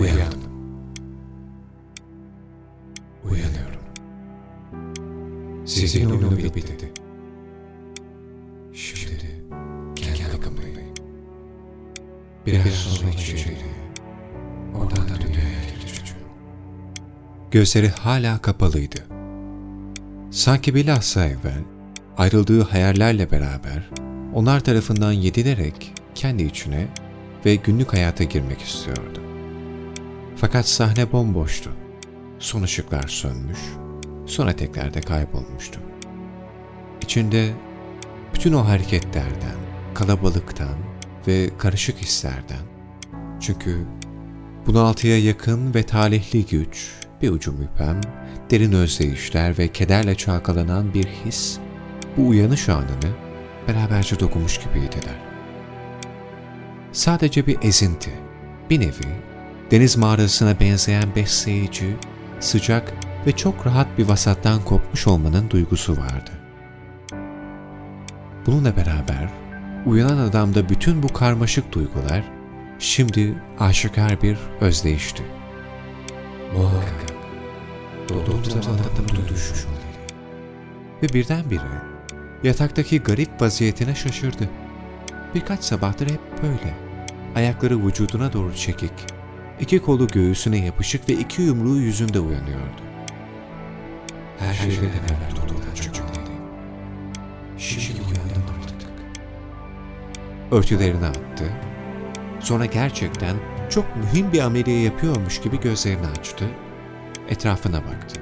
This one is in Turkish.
Uyandım. Uyanıyorum. Sizin oyunu bitti. Şimdi kendi kapımdayım. Biraz sonra içeriye, oradan da dünyaya gireceğim. Gözleri hala kapalıydı. Sanki bilhassa evvel ayrıldığı hayallerle beraber onlar tarafından yedilerek kendi içine ve günlük hayata girmek istiyordu. Fakat sahne bomboştu. Son ışıklar sönmüş, sonra tekrar da kaybolmuştu. İçinde bütün o hareketlerden, kalabalıktan ve karışık hislerden, çünkü bunaltıya yakın ve talihli güç, bir ucu müphem, derin özdeyişler ve kederle çalkalanan bir his, bu uyanış anını beraberce dokunmuş gibiydiler. Sadece bir ezinti, bir nevi, deniz mağarasına benzeyen besleyici, sıcak ve çok rahat bir vasattan kopmuş olmanın duygusu vardı. Bununla beraber uyanan adamda bütün bu karmaşık duygular şimdi aşikar bir özdeyişti. Muhakkak doğduğum zamanda bunu düşünmeliyim. Ve birdenbire yataktaki garip vaziyetine şaşırdı. Birkaç sabahtır hep böyle. Ayakları vücuduna doğru çekik, iki kolu göğsüne yapışık ve iki yumruğu yüzünde uyanıyordu. Her şeyden evvel tutuldan çok önemliydi. Şimdi uyandım artık. Örtülerini attı. Sonra gerçekten çok mühim bir ameliye yapıyormuş gibi gözlerini açtı. Etrafına baktı.